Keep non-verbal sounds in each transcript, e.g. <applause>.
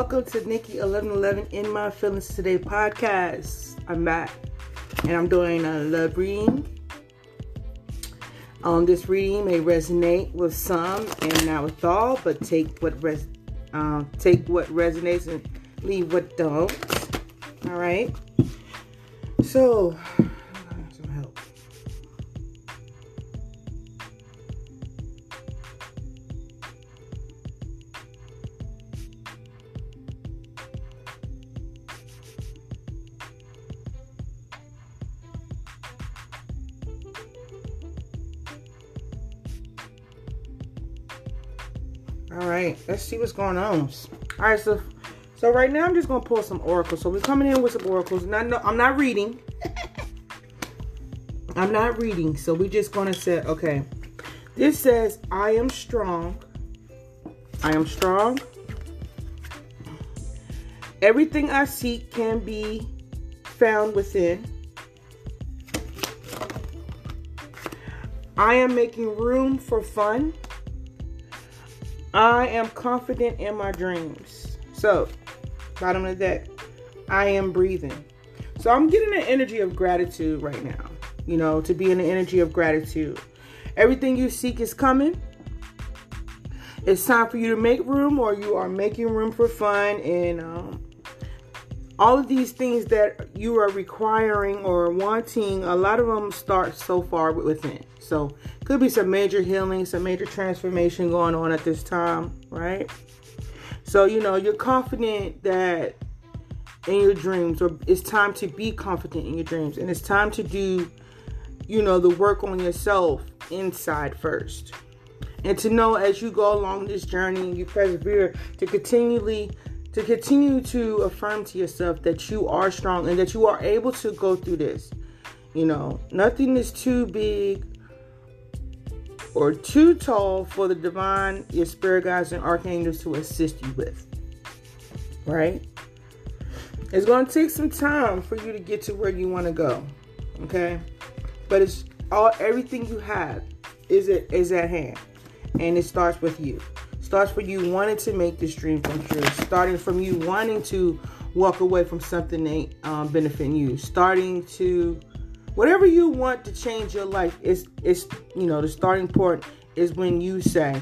welcome to Nikki 1111 in my feelings today podcast. I'm back and I'm doing a love reading. Um, this reading may resonate with some and not with all, but take what res- um, take what resonates and leave what don't. All right. So let's see what's going on. All right, so so right now I'm just gonna pull some oracles. So we're coming in with some oracles. Not no, I'm not reading. <laughs> I'm not reading. So we're just gonna say, okay. This says, I am strong. I am strong. Everything I seek can be found within. I am making room for fun. I am confident in my dreams. So, bottom of the deck, I am breathing. So, I'm getting an energy of gratitude right now. You know, to be in the energy of gratitude. Everything you seek is coming. It's time for you to make room, or you are making room for fun. And um, all of these things that you are requiring or wanting, a lot of them start so far within. So, could be some major healing, some major transformation going on at this time, right? So, you know, you're confident that in your dreams, or it's time to be confident in your dreams, and it's time to do, you know, the work on yourself inside first. And to know as you go along this journey and you persevere to continually to continue to affirm to yourself that you are strong and that you are able to go through this. You know, nothing is too big or too tall for the divine, your spirit guides, and archangels to assist you with. Right? It's going to take some time for you to get to where you want to go. Okay? But it's all everything you have is it is at hand. And it starts with you. Starts with you wanting to make this dream come true. Starting from you wanting to walk away from something that um, benefiting you. Starting to whatever you want to change your life is is you know the starting point is when you say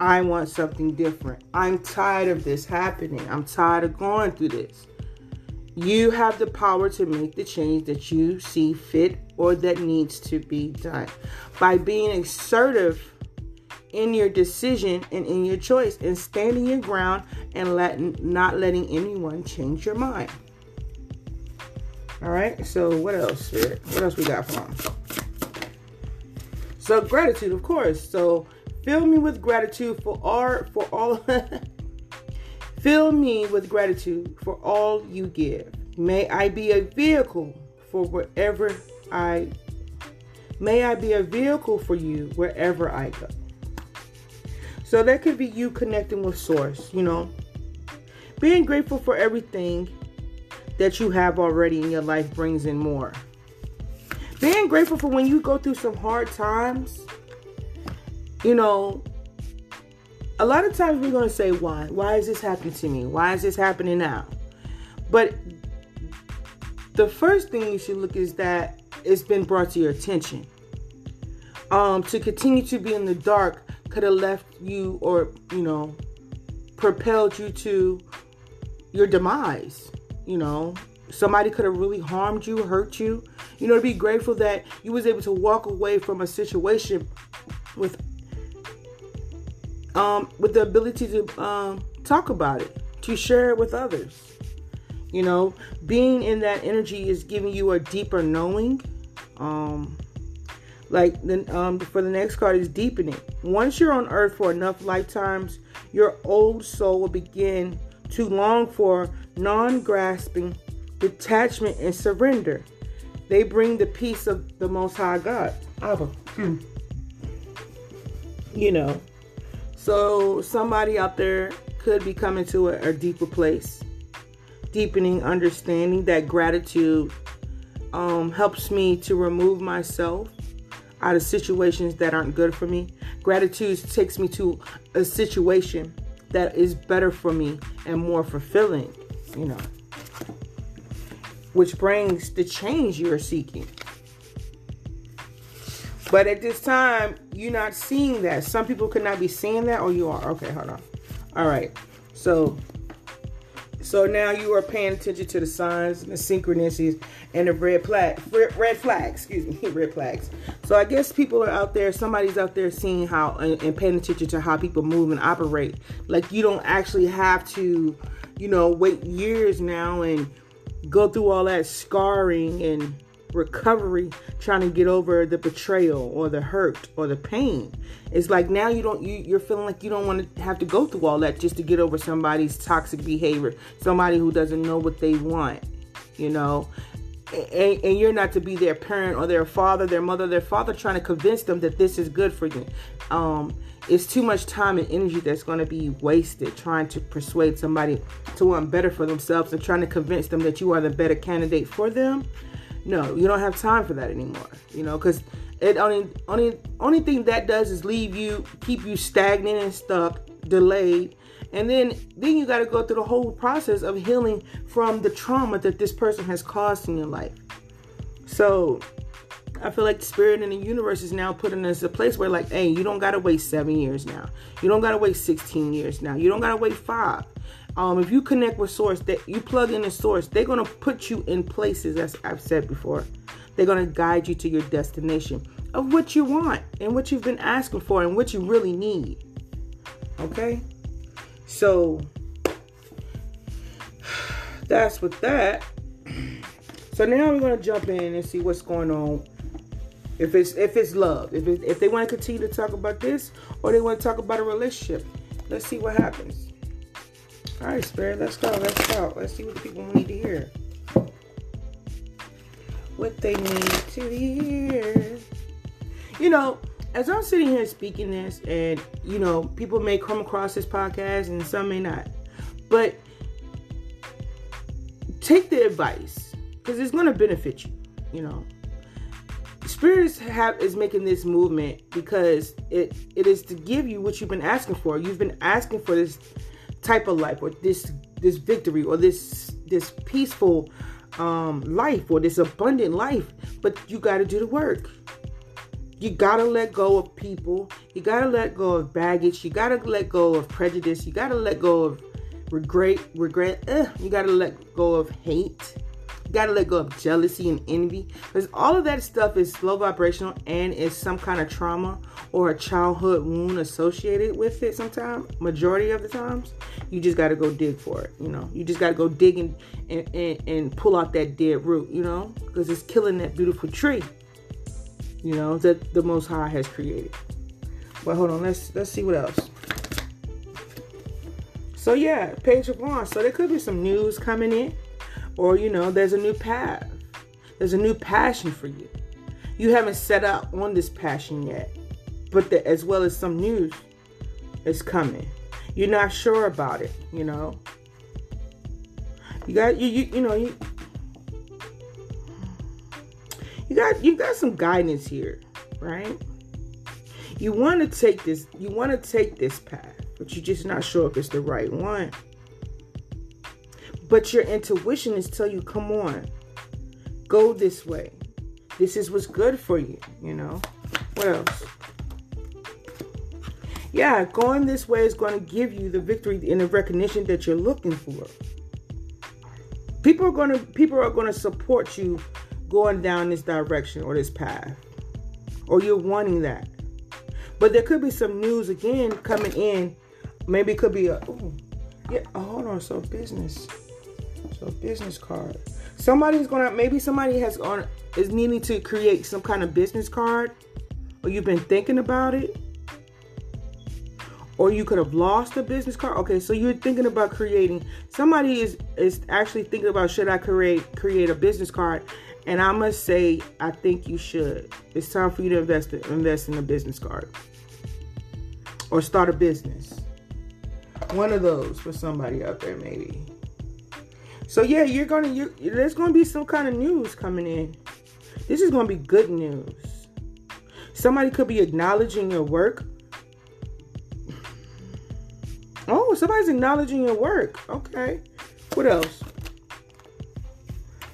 i want something different. I'm tired of this happening. I'm tired of going through this. You have the power to make the change that you see fit or that needs to be done. By being assertive in your decision and in your choice and standing your ground and letting not letting anyone change your mind all right. So what else? What else we got them? So gratitude, of course. So fill me with gratitude for all for all. <laughs> fill me with gratitude for all you give. May I be a vehicle for wherever I. May I be a vehicle for you wherever I go. So that could be you connecting with Source. You know, being grateful for everything that you have already in your life brings in more. Being grateful for when you go through some hard times, you know, a lot of times we're going to say, why? Why is this happening to me? Why is this happening now? But the first thing you should look is that it's been brought to your attention. Um, to continue to be in the dark could have left you or, you know, propelled you to your demise you know somebody could have really harmed you hurt you. You know to be grateful that you was able to walk away from a situation with um with the ability to um talk about it to share it with others. You know being in that energy is giving you a deeper knowing. Um like then um for the next card is deepening. Once you're on earth for enough lifetimes your old soul will begin to long for non grasping, detachment, and surrender. They bring the peace of the Most High God. Abba. Hmm. You know, so somebody out there could be coming to a, a deeper place, deepening understanding that gratitude um, helps me to remove myself out of situations that aren't good for me. Gratitude takes me to a situation that is better for me and more fulfilling, you know. Which brings the change you're seeking. But at this time, you're not seeing that. Some people could not be seeing that, or you are. Okay, hold on. All right. So so now you are paying attention to the signs and the synchronicities and the red flag, red flags, excuse me, <laughs> red flags. So I guess people are out there, somebody's out there seeing how and, and paying attention to how people move and operate. Like you don't actually have to, you know, wait years now and go through all that scarring and recovery trying to get over the betrayal or the hurt or the pain. It's like now you don't you, you're feeling like you don't want to have to go through all that just to get over somebody's toxic behavior somebody who doesn't know what they want you know and, and, you're not to be their parent or their father their mother their father trying to convince them that this is good for you um, it's too much time and energy that's going to be wasted trying to persuade somebody to want better for themselves and trying to convince them that you are the better candidate for them no, you don't have time for that anymore. You know, because it only only only thing that does is leave you, keep you stagnant and stuck, delayed, and then then you got to go through the whole process of healing from the trauma that this person has caused in your life. So I feel like the spirit in the universe is now putting us a place where, like, hey, you don't gotta wait seven years now. You don't gotta wait 16 years now. You don't gotta wait five. Um, if you connect with source, that you plug in the source, they're gonna put you in places, as I've said before. They're gonna guide you to your destination of what you want and what you've been asking for and what you really need. Okay? So that's with that. So now we're gonna jump in and see what's going on. If it's if it's love, if it, if they want to continue to talk about this, or they want to talk about a relationship, let's see what happens. All right, Spirit, let's go. Let's go. Let's see what the people need to hear. What they need to hear. You know, as I'm sitting here speaking this, and you know, people may come across this podcast and some may not, but take the advice because it's going to benefit you. You know, Spirit is, have, is making this movement because it it is to give you what you've been asking for. You've been asking for this type of life or this this victory or this this peaceful um, life or this abundant life but you got to do the work you got to let go of people. You got to let go of baggage. You got to let go of prejudice. You got to let go of regret regret Ugh. you got to let go of hate. You got to let go of jealousy and envy. Because all of that stuff is low vibrational and is some kind of trauma or a childhood wound associated with it sometimes majority of the times. You just got to go dig for it you know? You just got to go dig and, and, and pull out that dead root you know? Because it's killing that beautiful tree you know that the most high has created. But hold on let's let's see what else. So yeah page of wands. So there could be some news coming in or you know there's a new path. There's a new passion for you. You haven't set out on this passion yet but the, as well as some news is coming. You're not sure about it, you know. You got you you you know you you got you got some guidance here, right? You want to take this you want to take this path, but you're just not sure if it's the right one. But your intuition is tell you, come on, go this way. This is what's good for you, you know. What else? yeah, going this way is going to give you the victory and the recognition that you're looking for. People are going to people are going to support you going down this direction or this path. Or you're wanting that. But there could be some news again coming in. Maybe it could be a ooh, yeah, oh, hold on, so business. So business card. Somebody's gonna maybe somebody has on is needing to create some kind of business card, or you've been thinking about it or you could have lost a business card. Okay, so you're thinking about creating. Somebody is is actually thinking about should I create create a business card, and I must say I think you should. It's time for you to invest invest in a business card or start a business. One of those for somebody out there maybe. So yeah, you're gonna you there's gonna be some kind of news coming in. This is gonna be good news. Somebody could be acknowledging your work Oh, somebody's acknowledging your work. Okay. What else?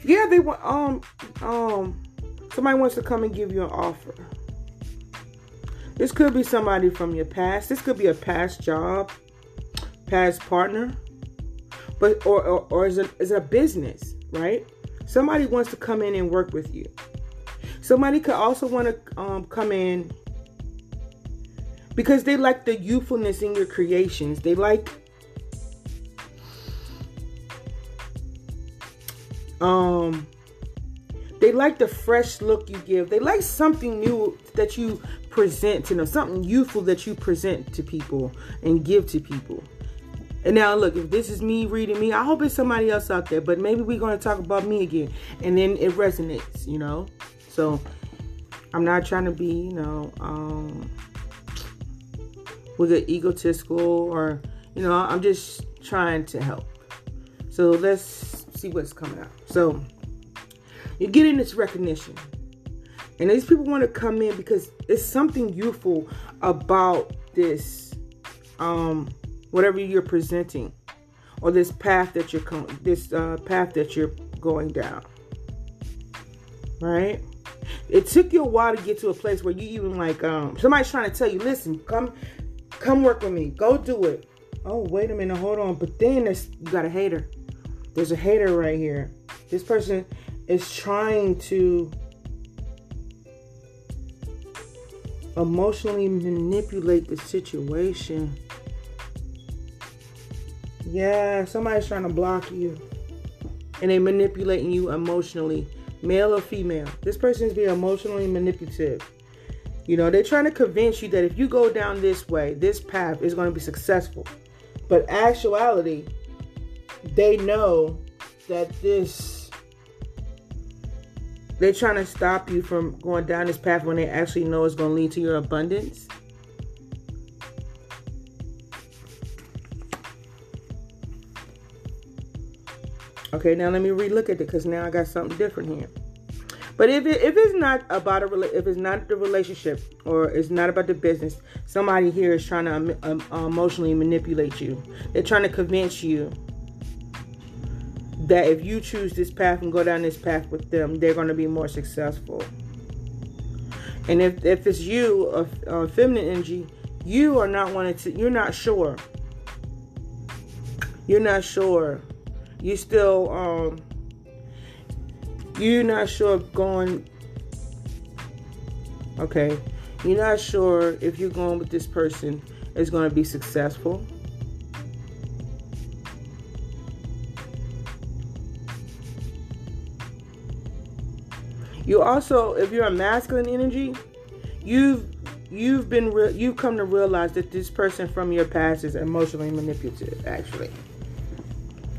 Yeah, they want um um somebody wants to come and give you an offer. This could be somebody from your past. This could be a past job, past partner, but or or, or is it is a business, right? Somebody wants to come in and work with you. Somebody could also want to um, come in because they like the youthfulness in your creations. They like um they like the fresh look you give. They like something new that you present to them, something youthful that you present to people and give to people. And now, look, if this is me reading me, I hope it's somebody else out there, but maybe we're going to talk about me again. And then it resonates, you know? So I'm not trying to be, you know, um, with an egotistical or, you know, I'm just trying to help. So let's see what's coming up. So you're getting this recognition. And these people want to come in because it's something youthful about this, um, whatever you're presenting, or this path that you're com- this uh, path that you're going down. Right? It took you a while to get to a place where you even like um somebody's trying to tell you, listen, come come work with me, go do it. Oh, wait a minute, hold on. But then there's you got a hater. There's a hater right here. This person is trying to emotionally manipulate the situation. Yeah, somebody's trying to block you. And they manipulating you emotionally, male or female. This person is being emotionally manipulative. You know, they're trying to convince you that if you go down this way, this path is going to be successful. But actuality, they know that this they're trying to stop you from going down this path when they actually know it's going to lead to your abundance. Okay, now let me relook at it because now I got something different here. But if it, if it's not about a if it's not the relationship or it's not about the business, somebody here is trying to um, um, emotionally manipulate you. They're trying to convince you that if you choose this path and go down this path with them, they're going to be more successful. And if, if it's you, a, a feminine energy, you are not wanting to, you're not sure. You're not sure. You still, um, you're not sure going, okay, you're not sure if you're going with this person is going to be successful. You also, if you're a masculine energy, you've you've been re- you've come to realize that this person from your past is emotionally manipulative. Actually,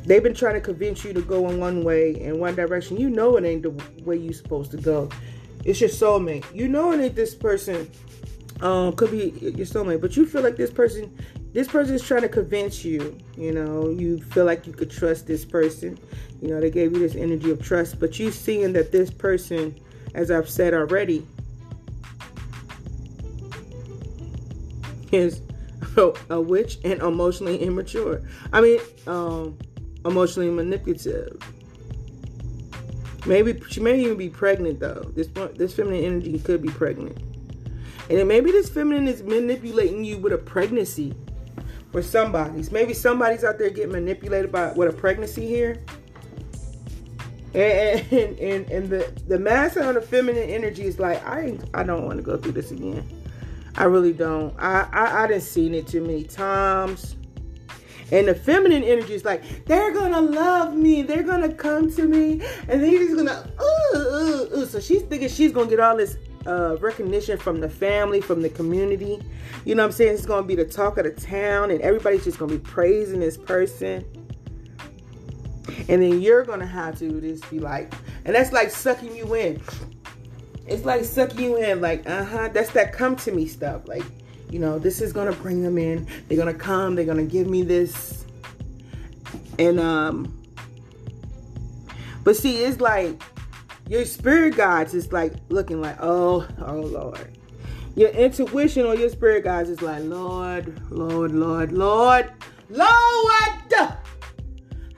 they've been trying to convince you to go in one way in one direction. You know it ain't the way you're supposed to go. It's your soulmate. You know it ain't this person. Um, could be your soulmate, but you feel like this person this person is trying to convince you you know you feel like you could trust this person. You know they gave you this energy of trust but you seeing that this person as i've said already is <laughs> a witch and emotionally immature. I mean um emotionally manipulative. Maybe she may even be pregnant though. This this feminine energy could be pregnant. And then maybe this feminine is manipulating you with a pregnancy for somebody's. Maybe somebody's out there getting manipulated by with a pregnancy here. And and, and, and the, the masculine the feminine energy is like, I I don't want to go through this again. I really don't. I, I, I didn't seen it too many times. And the feminine energy is like, they're gonna love me, they're gonna come to me, and they're just gonna, ooh, ooh, ooh. So she's thinking she's gonna get all this uh, recognition from the family, from the community. You know what I'm saying? It's going to be the talk of the town, and everybody's just going to be praising this person. And then you're going to have to just be like, and that's like sucking you in. It's like sucking you in, like, uh huh. That's that come to me stuff. Like, you know, this is going to bring them in. They're going to come, they're going to give me this. And, um, but see, it's like, your spirit guides is like looking like, oh, oh Lord. Your intuition or your spirit guides is like, Lord, Lord, Lord, Lord, Lord,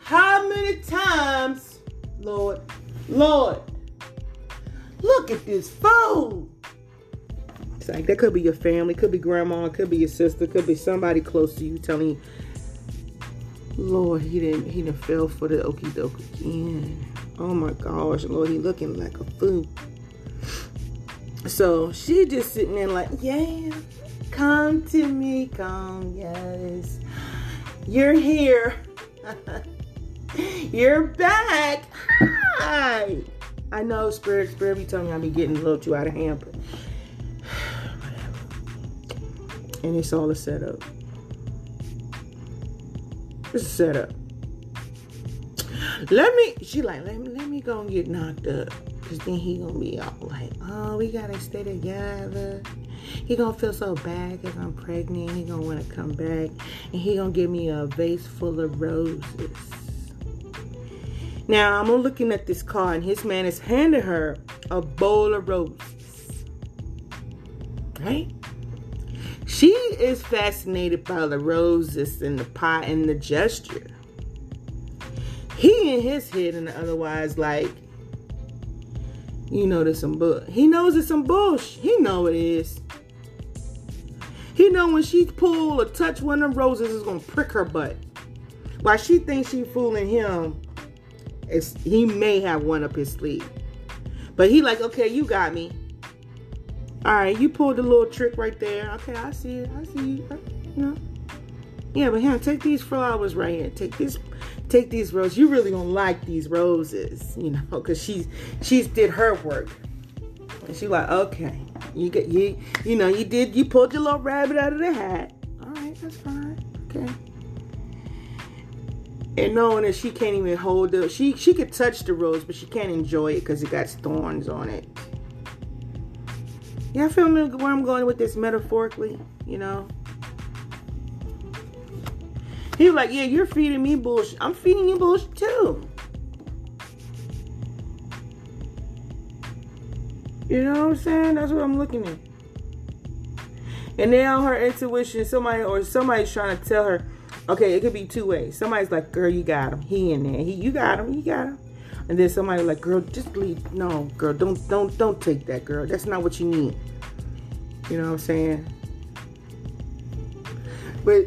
how many times, Lord, Lord, look at this food. It's like that could be your family, could be grandma, could be your sister, could be somebody close to you telling you, Lord, he didn't he didn't fell for the okie doke again. Oh my gosh, Lord, he looking like a fool. So she just sitting there like, yeah, come to me, come, yes. You're here. <laughs> You're back. Hi. I know spirit, spirit be telling me I be getting a little too out of hand, but <sighs> whatever. And it's all a setup. It's a setup. Let me, she like, let me, let me go and get knocked up. Cause then he gonna be all like, oh, we gotta stay together. He gonna feel so bad cause I'm pregnant. He gonna wanna come back. And he gonna give me a vase full of roses. Now I'm looking at this car and his man is handing her a bowl of roses. Right? She is fascinated by the roses and the pot and the gesture. He in his head and otherwise like, you know there's some bull. He knows it's some bullshit. He know it is. He know when she pull or touch one of them roses, it's gonna prick her butt. While she thinks she fooling him, it's he may have one up his sleeve. But he like, okay, you got me. All right, you pulled the little trick right there. Okay, I see it. I see you. You know. Yeah, but here, take these flowers right here. Take this, take these roses. You really gonna like these roses, you know, because she's she's did her work. And she like, okay, you get you, you know, you did you pulled your little rabbit out of the hat. All right, that's fine. Okay. And knowing that she can't even hold the she she could touch the rose, but she can't enjoy it because it got thorns on it. I feel where I'm going with this metaphorically, you know. He was like, yeah, you're feeding me bullshit. I'm feeding you bullshit too. You know what I'm saying? That's what I'm looking at. And now her intuition, somebody or somebody's trying to tell her, okay, it could be two ways. Somebody's like, girl, you got him. He in there. He, you got him. You got him. And then somebody like, girl, just leave. No, girl, don't, don't, don't take that, girl. That's not what you need. You know what I'm saying? But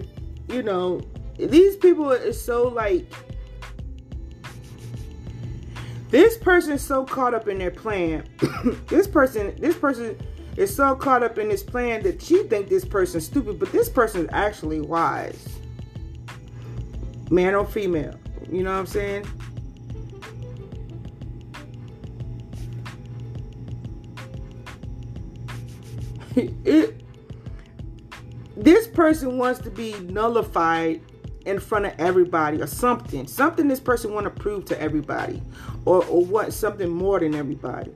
you know, these people is so like this person is so caught up in their plan. <coughs> this person, this person is so caught up in this plan that she think this person's stupid, but this person is actually wise. Man or female. You know what I'm saying? <laughs> it this person wants to be nullified in front of everybody or something. Something this person want to prove to everybody or, or what something more than everybody.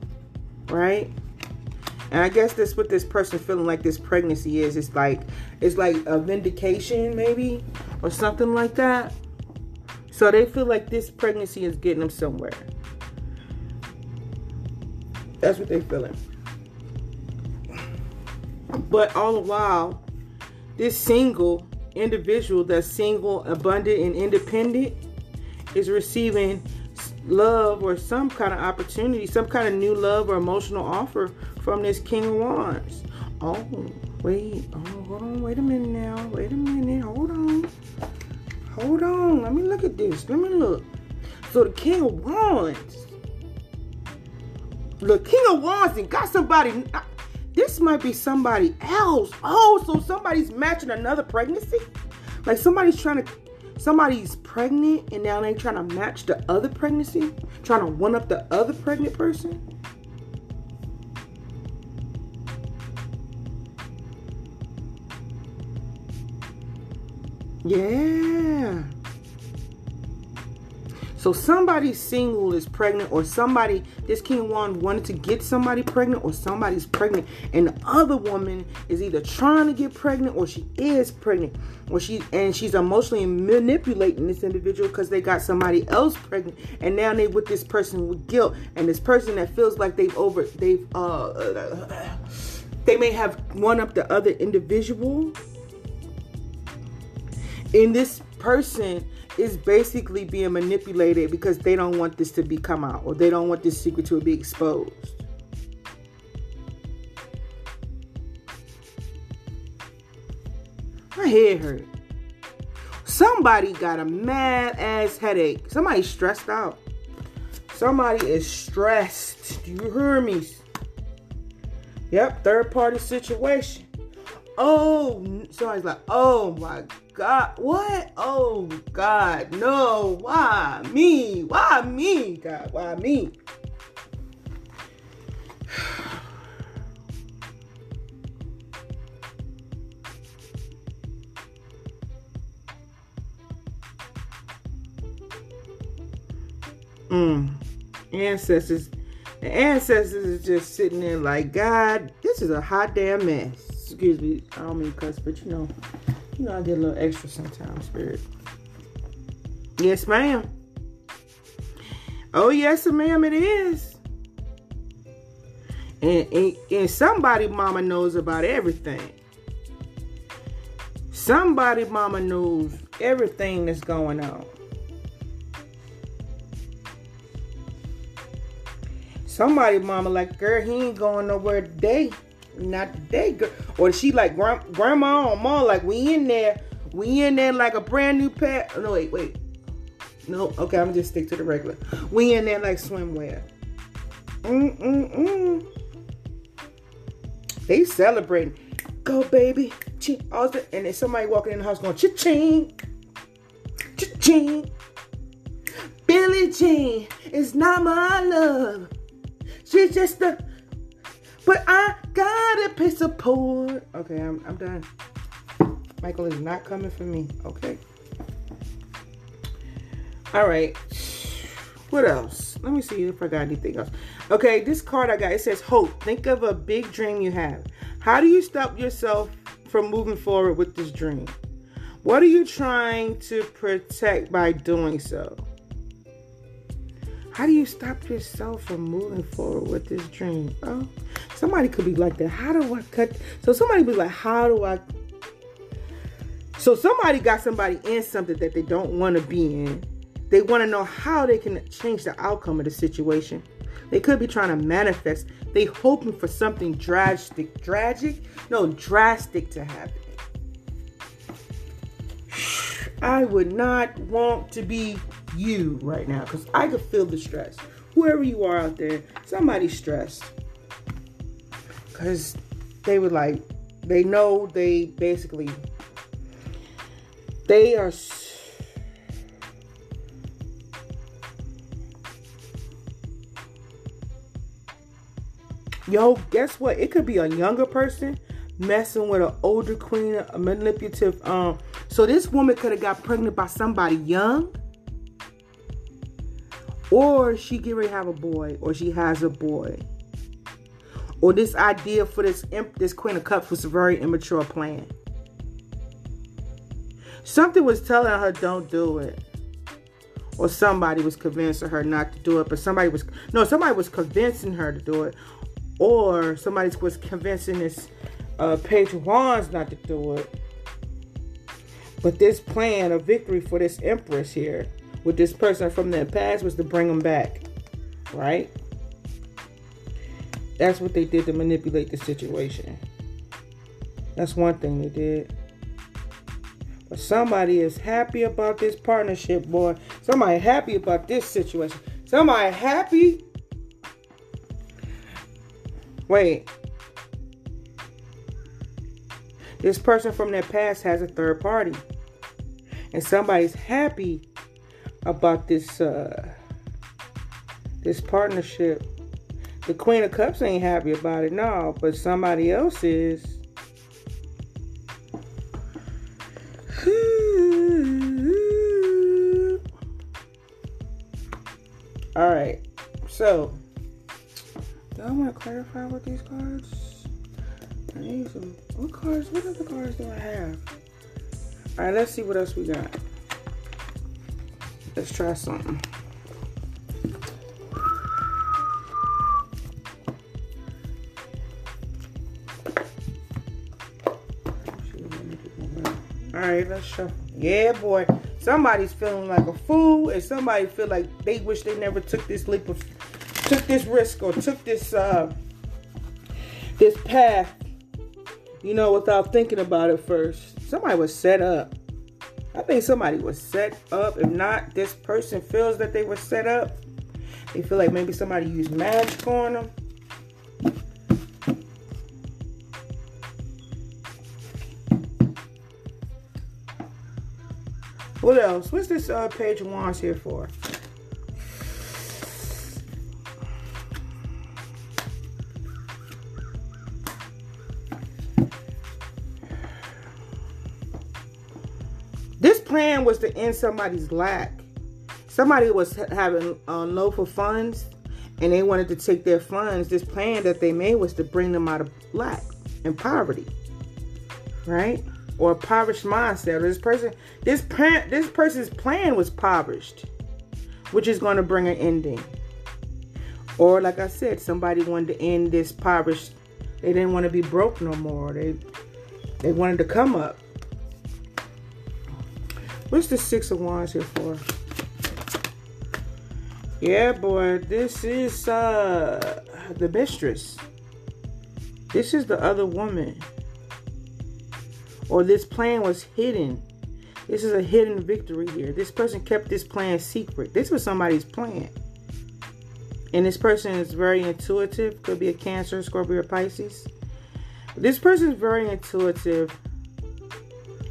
Right? And I guess that's what this person feeling like this pregnancy is. It's like it's like a vindication maybe or something like that. So they feel like this pregnancy is getting them somewhere. That's what they feeling. But all the while, this single individual that's single, abundant, and independent is receiving love or some kind of opportunity, some kind of new love or emotional offer from this King of Wands. Oh, wait. Oh, hold on. Wait a minute now. Wait a minute. Hold on. Hold on. Let me look at this. Let me look. So the King of Wands. The King of Wands and got somebody. This might be somebody else. Oh, so somebody's matching another pregnancy? Like somebody's trying to somebody's pregnant and now they're trying to match the other pregnancy, trying to one up the other pregnant person. Yeah. So somebody single is pregnant, or somebody, this King One wanted to get somebody pregnant, or somebody's pregnant, and the other woman is either trying to get pregnant or she is pregnant, or she and she's emotionally manipulating this individual because they got somebody else pregnant, and now they with this person with guilt, and this person that feels like they've over they've uh they may have one up the other individual. In this person is basically being manipulated because they don't want this to be come out or they don't want this secret to be exposed. My head hurt. Somebody got a mad ass headache. Somebody stressed out. Somebody is stressed. Do you hear me? Yep, third party situation. Oh, somebody's like, oh my God, what? Oh God, no, why me? Why me? God, why me? <sighs> Mm. Ancestors, the ancestors is just sitting there like, God, this is a hot damn mess. Excuse me, I don't mean cuss, but you know, you know, I get a little extra sometimes, spirit. Yes, ma'am. Oh, yes, ma'am, it is. And, and, and somebody mama knows about everything. Somebody mama knows everything that's going on. Somebody mama like, girl, he ain't going nowhere today. Not today, girl. Or she like grandma or mom, like we in there. We in there like a brand new pet. No, wait, wait. No, okay, I'm just stick to the regular. We in there like swimwear. Mm-mm-mm. They celebrating. Go, baby. And then somebody walking in the house going, cha-ching. Cha-ching. Billie Jean is not my love. She's just a. But I gotta of support. Okay, I'm, I'm done. Michael is not coming for me. Okay. All right. What else? Let me see if I got anything else. Okay, this card I got it says hope. Think of a big dream you have. How do you stop yourself from moving forward with this dream? What are you trying to protect by doing so? How do you stop yourself from moving forward with this dream? Oh, somebody could be like that. How do I cut? So somebody be like, how do I? So somebody got somebody in something that they don't want to be in. They want to know how they can change the outcome of the situation. They could be trying to manifest. They hoping for something drastic, tragic, no, drastic to happen. <sighs> I would not want to be you right now because I could feel the stress. Whoever you are out there, somebody's stressed because they were like, they know they basically, they are. Yo, guess what? It could be a younger person messing with an older queen, a manipulative. Um, so this woman could have got pregnant by somebody young or she get ready to have a boy, or she has a boy. Or this idea for this this Queen of Cups was a very immature plan. Something was telling her don't do it. Or somebody was convincing her not to do it, but somebody was no, somebody was convincing her to do it. Or somebody was convincing this uh, Page of Wands not to do it. But this plan of victory for this Empress here with this person from their past was to bring them back, right? That's what they did to manipulate the situation. That's one thing they did. But somebody is happy about this partnership, boy. Somebody happy about this situation. Somebody happy. Wait. This person from their past has a third party. And somebody's happy about this uh this partnership. The Queen of Cups ain't happy about it, no, but somebody else is. <sighs> All right, so do I want to clarify with these cards? I need some. What cards? What other cards do I have? All right, let's see what else we got. Let's try something. All right, let's shuffle. Yeah, boy. Somebody's feeling like a fool, and somebody feel like they wish they never took this leap of, took this risk or took this uh, this path. You know, without thinking about it first. Somebody was set up. I think somebody was set up. If not, this person feels that they were set up. They feel like maybe somebody used magic on them. What else? What's this uh, page of wands here for? Plan was to end somebody's lack. Somebody was having uh, low for funds and they wanted to take their funds. This plan that they made was to bring them out of lack and poverty. Right? or impoverished mindset. Or this person, this parent, this person's plan was impoverished, which is going to bring an ending. Or like I said, somebody wanted to end this impoverished. They didn't want to be broke no more. They they wanted to come up. What's the six of wands here for? Yeah, boy, this is uh the mistress. This is the other woman or this plan was hidden. This is a hidden victory here. This person kept this plan secret. This was somebody's plan. And this person is very intuitive. Could be a Cancer, Scorpio, or Pisces. This person is very intuitive.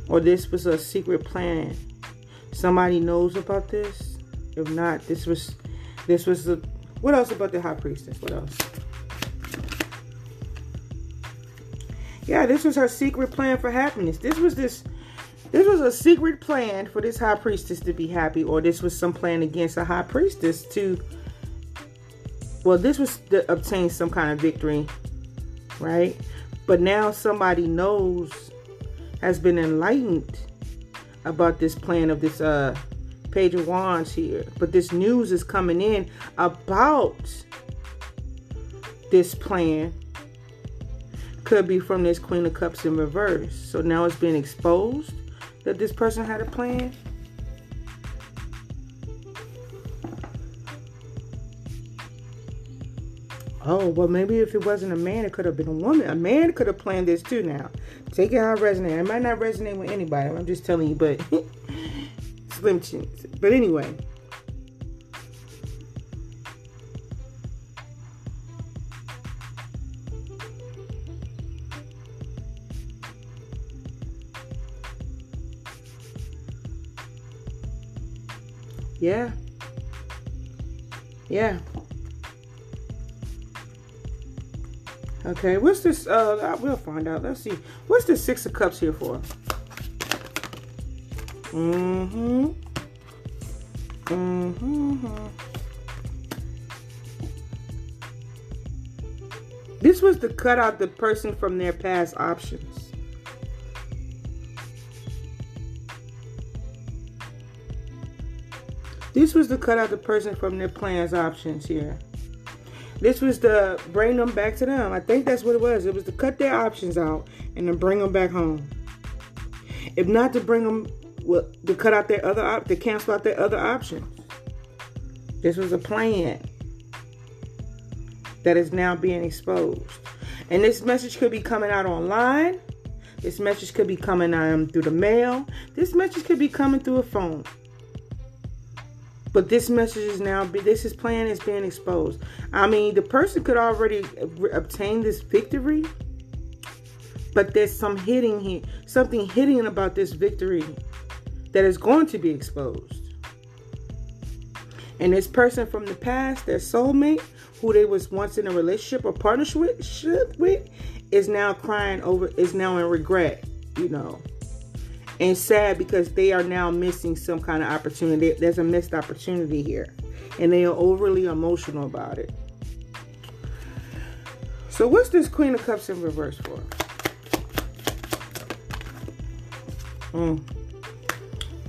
Or this was a secret plan. Somebody knows about this. If not, this was this was the what else about the high priestess? What else? Yeah, this was her secret plan for happiness. This was this this was a secret plan for this high priestess to be happy, or this was some plan against a high priestess to well, this was to obtain some kind of victory, right? But now somebody knows, has been enlightened about this plan of this uh page of wands here. But this news is coming in about this plan could be from this Queen of Cups in reverse. So now it's been exposed that this person had a plan. Oh, well, maybe if it wasn't a man, it could have been a woman. A man could have planned this too now. Take it how it resonates. It might not resonate with anybody. I'm just telling you, but <laughs> slim chance. But anyway. Yeah. Yeah. Okay, what's this? Uh, we'll find out. Let's see. What's the Six of Cups here for? Mm-hmm. Mm-hmm. This was to cut out the person from their past options. This was to cut out the person from their plans options here. This was to bring them back to them. I think that's what it was. It was to cut their options out and then bring them back home. If not to bring them, well, to cut out their other op, to cancel out their other options. This was a plan that is now being exposed. And this message could be coming out online. This message could be coming um, through the mail. This message could be coming through a phone. But this message is now, this is plan is being exposed. I mean, the person could already obtain this victory, but there's some hitting here, something hitting about this victory that is going to be exposed. And this person from the past, their soulmate, who they was once in a relationship or partnership with, is now crying over, is now in regret, you know and sad because they are now missing some kind of opportunity. There's a missed opportunity here, and they are overly emotional about it. So, what's this Queen of Cups in reverse for? Mm.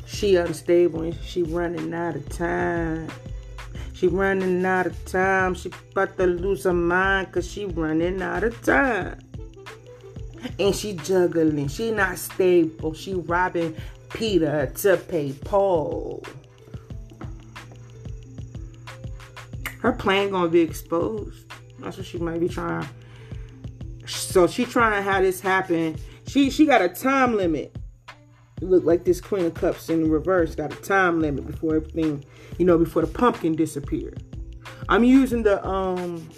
She unstable she running out of time. She running out of time. She about to lose her mind because she running out of time. And she juggling. She not stable. She robbing Peter to pay Paul. Her plan gonna be exposed. That's what she might be trying. So she trying to have this happen. She she got a time limit. It look like this Queen of Cups in reverse got a time limit before everything, you know, before the pumpkin disappeared. I'm using the um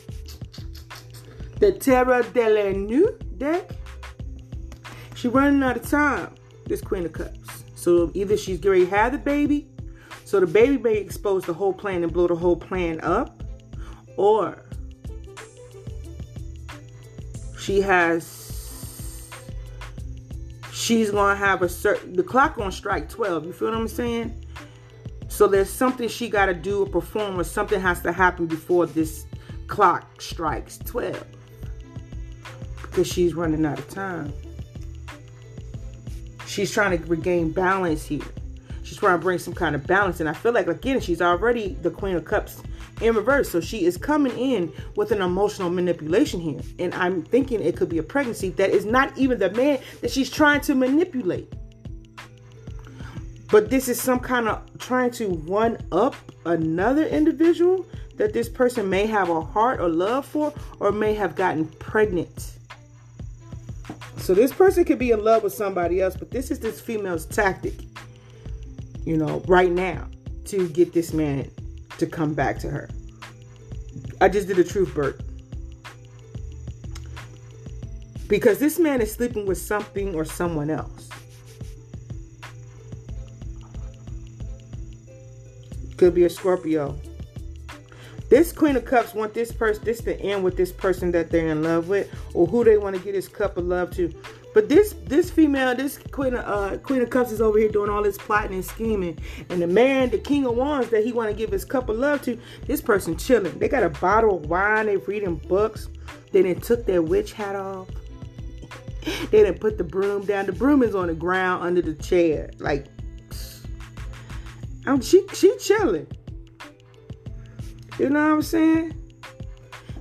the Terra delle Nu deck. She running out of time. This Queen of Cups. So either she's going to have the baby, so the baby may expose the whole plan and blow the whole plan up, or she has she's gonna have a certain the clock gonna strike 12 you feel what i'm saying so there's something she got to do or perform or something has to happen before this clock strikes 12 because she's running out of time she's trying to regain balance here she's trying to bring some kind of balance and i feel like again she's already the queen of cups in reverse. So she is coming in with an emotional manipulation here. And I'm thinking it could be a pregnancy that is not even the man that she's trying to manipulate. But this is some kind of trying to one up another individual that this person may have a heart or love for or may have gotten pregnant. So this person could be in love with somebody else, but this is this female's tactic, you know, right now to get this man to come back to her. I just did a truth burp. Because this man is sleeping with something or someone else. Could be a Scorpio. This Queen of Cups want this person, this to end with this person that they're in love with, or who they want to get this cup of love to. But this this female, this Queen of uh, Queen of Cups is over here doing all this plotting and scheming, and the man, the King of Wands that he want to give his cup of love to, this person chilling. They got a bottle of wine. They reading books. They then took their witch hat off. <laughs> they didn't put the broom down. The broom is on the ground under the chair. Like, I'm, she she chilling. You know what I'm saying?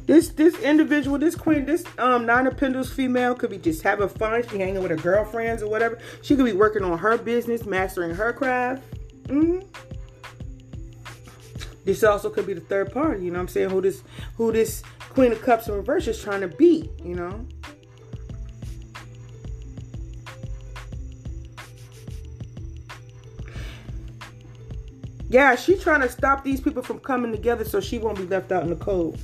This this individual, this queen, this um nine of pentacles female could be just having fun. She hanging with her girlfriends or whatever. She could be working on her business, mastering her craft. Mm-hmm. This also could be the third party. You know what I'm saying? Who this who this Queen of Cups in reverse is trying to be. You know. Yeah, she's trying to stop these people from coming together so she won't be left out in the cold.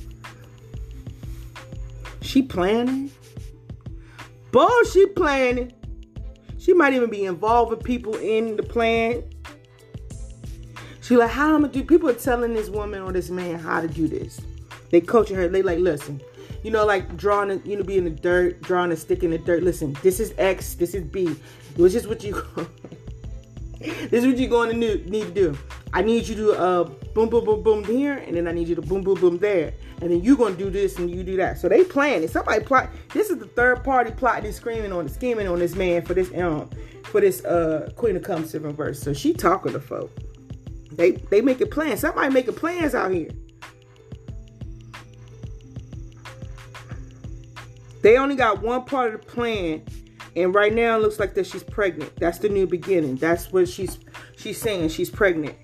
She planning. Boy, she planning. She might even be involving people in the plan. She like, how am I gonna do? People are telling this woman or this man how to do this. They coaching her. They like, listen, you know, like drawing, a, you know, be in the dirt, drawing a stick in the dirt. Listen, this is X, this is B. Was just what you. <laughs> this is what you're going to need, to do. I need you to uh, boom, boom, boom, boom here, and then I need you to boom, boom, boom there and then you're gonna do this and you do that. So they planning. Somebody plot. This is the third party plotting and screaming on scheming on this man for this um for this uh Queen of Cups in reverse. So she talking to folk. They they making plans. Somebody making plans out here. They only got one part of the plan, and right now it looks like that she's pregnant. That's the new beginning. That's what she's she's saying. She's pregnant.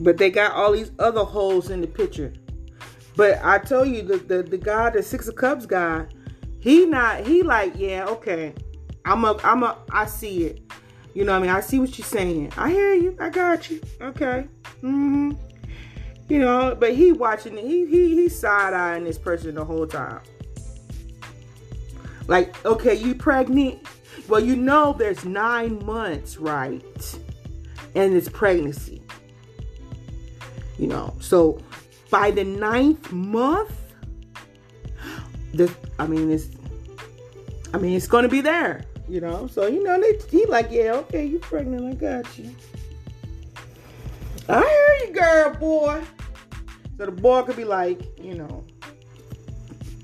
But they got all these other holes in the picture. But I tell you, the, the, the guy, the Six of Cups guy, he not, he like, yeah, okay. I'm a, I'm a, I see it. You know what I mean? I see what you're saying. I hear you. I got you. Okay. Mm-hmm. You know, but he watching it. He, he, he side-eyeing this person the whole time. Like, okay, you pregnant? Well, you know there's nine months, right? And it's pregnancy. You know, so by the ninth month, the I mean it's I mean it's gonna be there, you know. So you know they he like, yeah, okay, you pregnant, I got you. I hear you, girl, boy. So the boy could be like, you know,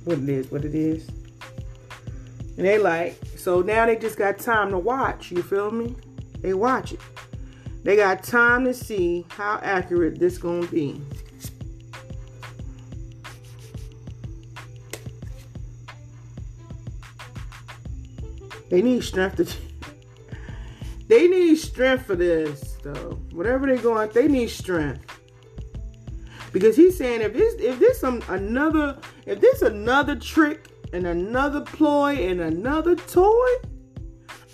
what it is, what it is. And they like, so now they just got time to watch. You feel me? They watch it. They got time to see how accurate this gonna be. They need strength to. <laughs> they need strength for this, though. Whatever they going, they need strength. Because he's saying if this if this some another if this another trick and another ploy and another toy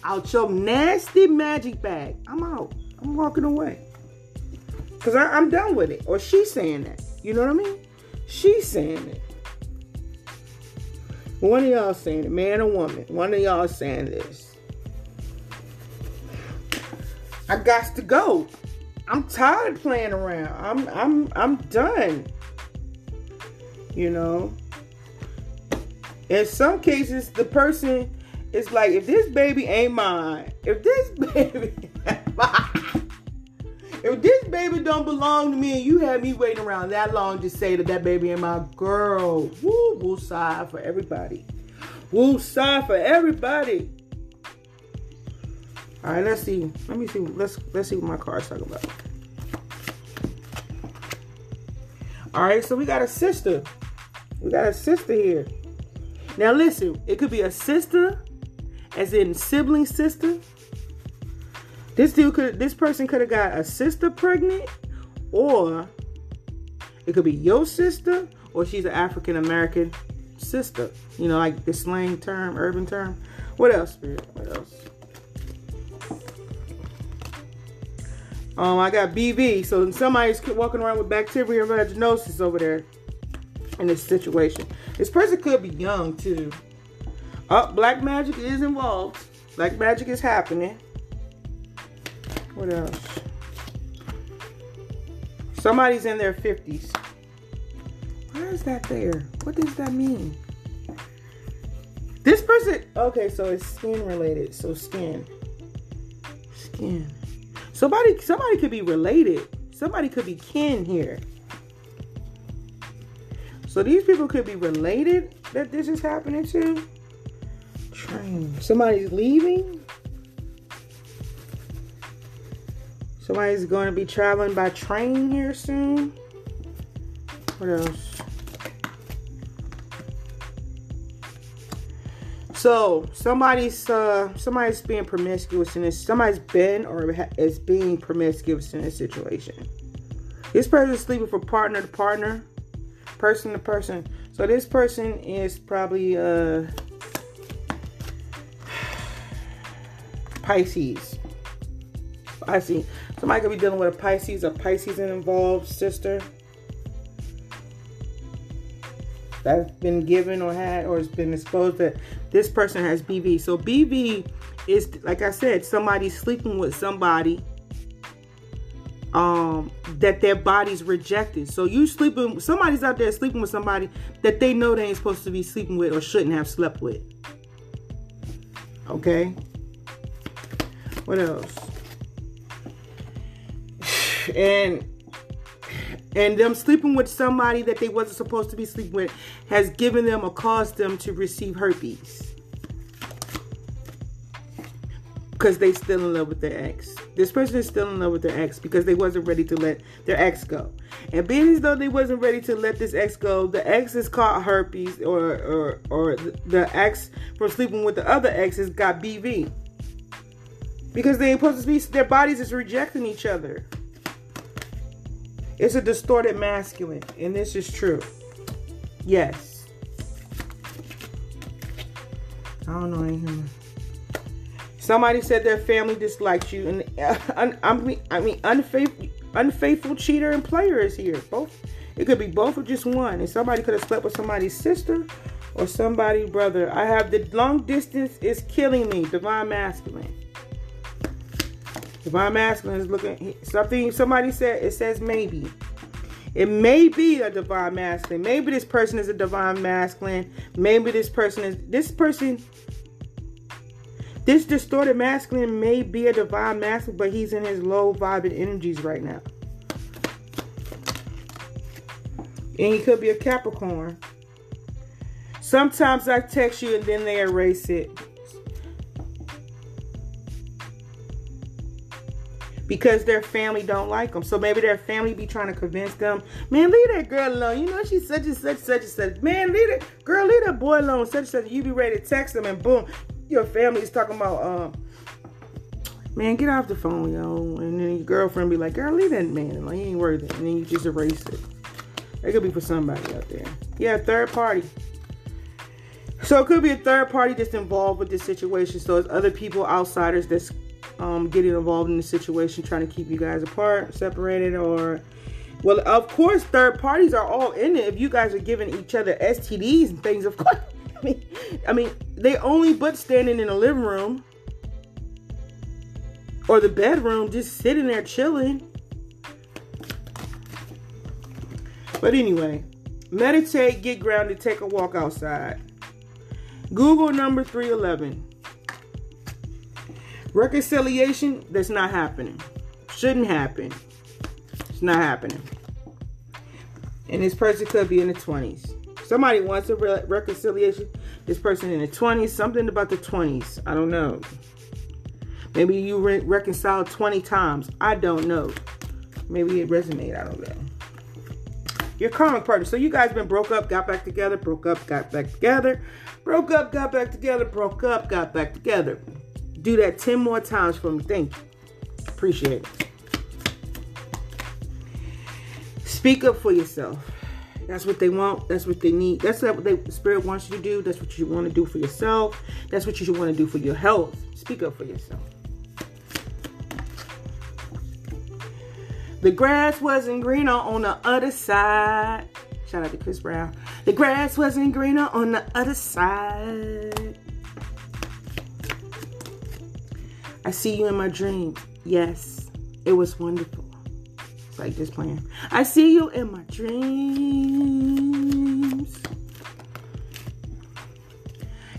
out your nasty magic bag, I'm out. I'm walking away. Cause I, I'm done with it. Or she's saying that. You know what I mean? She's saying it. One of y'all saying it, man or woman. One of y'all saying this. I got to go. I'm tired playing around. I'm I'm I'm done. You know. In some cases, the person is like, if this baby ain't mine, if this <laughs> baby, if this baby don't belong to me, and you had me waiting around that long to say that that baby ain't my girl, woo, woo, sigh for everybody, woo, sigh for everybody. All right, let's see. Let me see. Let's let's see what my card's talking about. All right, so we got a sister. We got a sister here. Now listen, it could be a sister, as in sibling sister. This dude could, this person could have got a sister pregnant, or it could be your sister, or she's an African American sister. You know, like the slang term, urban term. What else, Spirit? What else? Um, I got BV. So somebody's walking around with bacterial vaginosis over there in this situation. This person could be young too. Up, oh, black magic is involved. Black magic is happening. What else? Somebody's in their 50s. Why is that there? What does that mean? This person, okay, so it's skin related. So skin. Skin. Somebody somebody could be related. Somebody could be kin here. So these people could be related that this is happening to. Train. Somebody's leaving. Somebody's going to be traveling by train here soon. What else? So somebody's uh, somebody's being promiscuous in this. Somebody's been or is being promiscuous in this situation. This person is sleeping from partner to partner, person to person. So this person is probably uh, <sighs> Pisces. I see. Somebody could be dealing with a Pisces, a Pisces involved sister that's been given or had or has been exposed that this person has BV. So BV is like I said, somebody sleeping with somebody um that their body's rejected. So you sleeping somebody's out there sleeping with somebody that they know they ain't supposed to be sleeping with or shouldn't have slept with. Okay? What else? <sighs> And and them sleeping with somebody that they wasn't supposed to be sleeping with has given them or caused them to receive herpes. Because they still in love with their ex. This person is still in love with their ex because they wasn't ready to let their ex go. And being as though they wasn't ready to let this ex go the ex is caught herpes or or or the ex from sleeping with the other exes got bv because they ain't supposed to be their bodies is rejecting each other it's a distorted masculine, and this is true. Yes. I don't know anything. Somebody said their family dislikes you, and uh, I mean, I mean, unfaithful, unfaithful cheater and player is here. Both. It could be both or just one. And somebody could have slept with somebody's sister or somebody's brother. I have the long distance is killing me. Divine masculine. Divine masculine is looking something somebody said it says maybe. It may be a divine masculine. Maybe this person is a divine masculine. Maybe this person is this person this distorted masculine may be a divine masculine, but he's in his low vibing energies right now. And he could be a Capricorn. Sometimes I text you and then they erase it. Because their family don't like them. So maybe their family be trying to convince them, man, leave that girl alone. You know she's such and such, such and such. Man, leave that girl, leave that boy alone, such and such. You be ready to text them, and boom, your family is talking about, um, man, get off the phone, yo. And then your girlfriend be like, girl, leave that man. Like, he ain't worth it. And then you just erase it. It could be for somebody out there. Yeah, third party. So it could be a third party that's involved with this situation. So it's other people, outsiders, that's um, getting involved in the situation, trying to keep you guys apart, separated, or well, of course, third parties are all in it. If you guys are giving each other STDs and things, of course. <laughs> I mean, I mean, they only but standing in the living room or the bedroom, just sitting there chilling. But anyway, meditate, get grounded, take a walk outside. Google number 311. Reconciliation, that's not happening. Shouldn't happen. It's not happening. And this person could be in the 20s. Somebody wants a re- reconciliation. This person in the 20s, something about the 20s. I don't know. Maybe you re- reconciled 20 times. I don't know. Maybe it resonated. I don't know. Your karmic partner. So you guys been broke up, got back together, broke up, got back together, broke up, got back together, broke up, got back together. Do that 10 more times for me. Thank you. Appreciate it. Speak up for yourself. That's what they want. That's what they need. That's what the spirit wants you to do. That's what you want to do for yourself. That's what you should want to do for your health. Speak up for yourself. The grass wasn't greener on the other side. Shout out to Chris Brown. The grass wasn't greener on the other side. I see you in my dream. Yes, it was wonderful. It's like just playing. I see you in my dreams.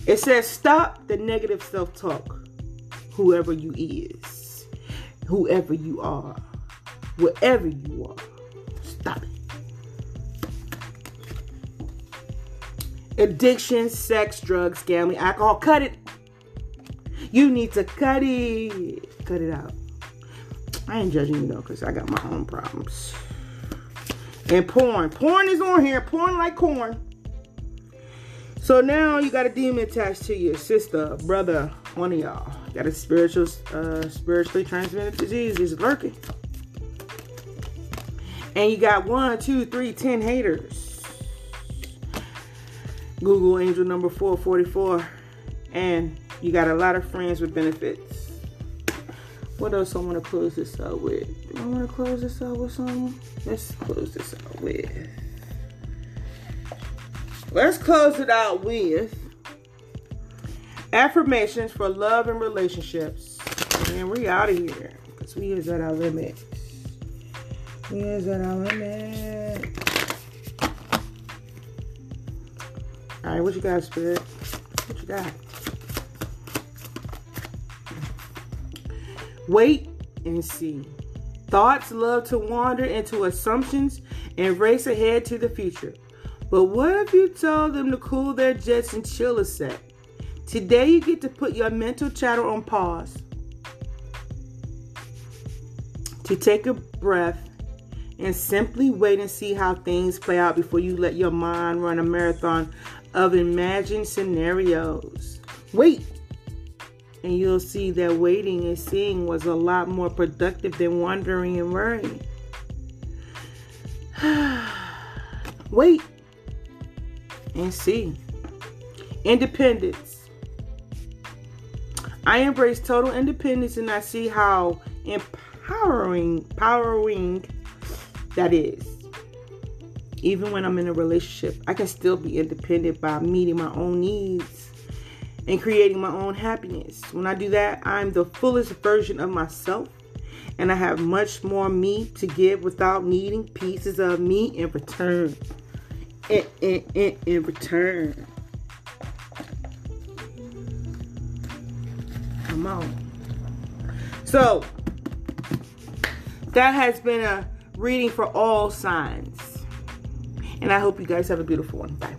It says, stop the negative self talk, whoever you is, whoever you are, wherever you are. Stop it. Addiction, sex, drugs, gambling, alcohol, cut it. You need to cut it. Cut it out. I ain't judging you though, because I got my own problems. And porn. Porn is on here. Porn like corn. So now you got a demon attached to your sister, brother, one of y'all. Got a spiritual, uh, spiritually transmitted disease is lurking. And you got one, two, three, ten haters. Google angel number 444. And you got a lot of friends with benefits. What else I want to close this out with? Do I want to close this out with something? Let's close this out with. Let's close it out with affirmations for love and relationships. And we out of here because we is at our limit. We is at our limit. All right, what you got, Spirit? What you got? Wait and see. Thoughts love to wander into assumptions and race ahead to the future. But what if you told them to cool their jets and chill a sec? Today you get to put your mental chatter on pause. To take a breath and simply wait and see how things play out before you let your mind run a marathon of imagined scenarios. Wait and you'll see that waiting and seeing was a lot more productive than wondering and worrying. <sighs> Wait and see. Independence. I embrace total independence and I see how empowering empowering that is. Even when I'm in a relationship, I can still be independent by meeting my own needs and creating my own happiness. When I do that, I'm the fullest version of myself and I have much more me to give without needing pieces of me in return. In, in, in, in return. Come on. So, that has been a reading for all signs. And I hope you guys have a beautiful one. Bye.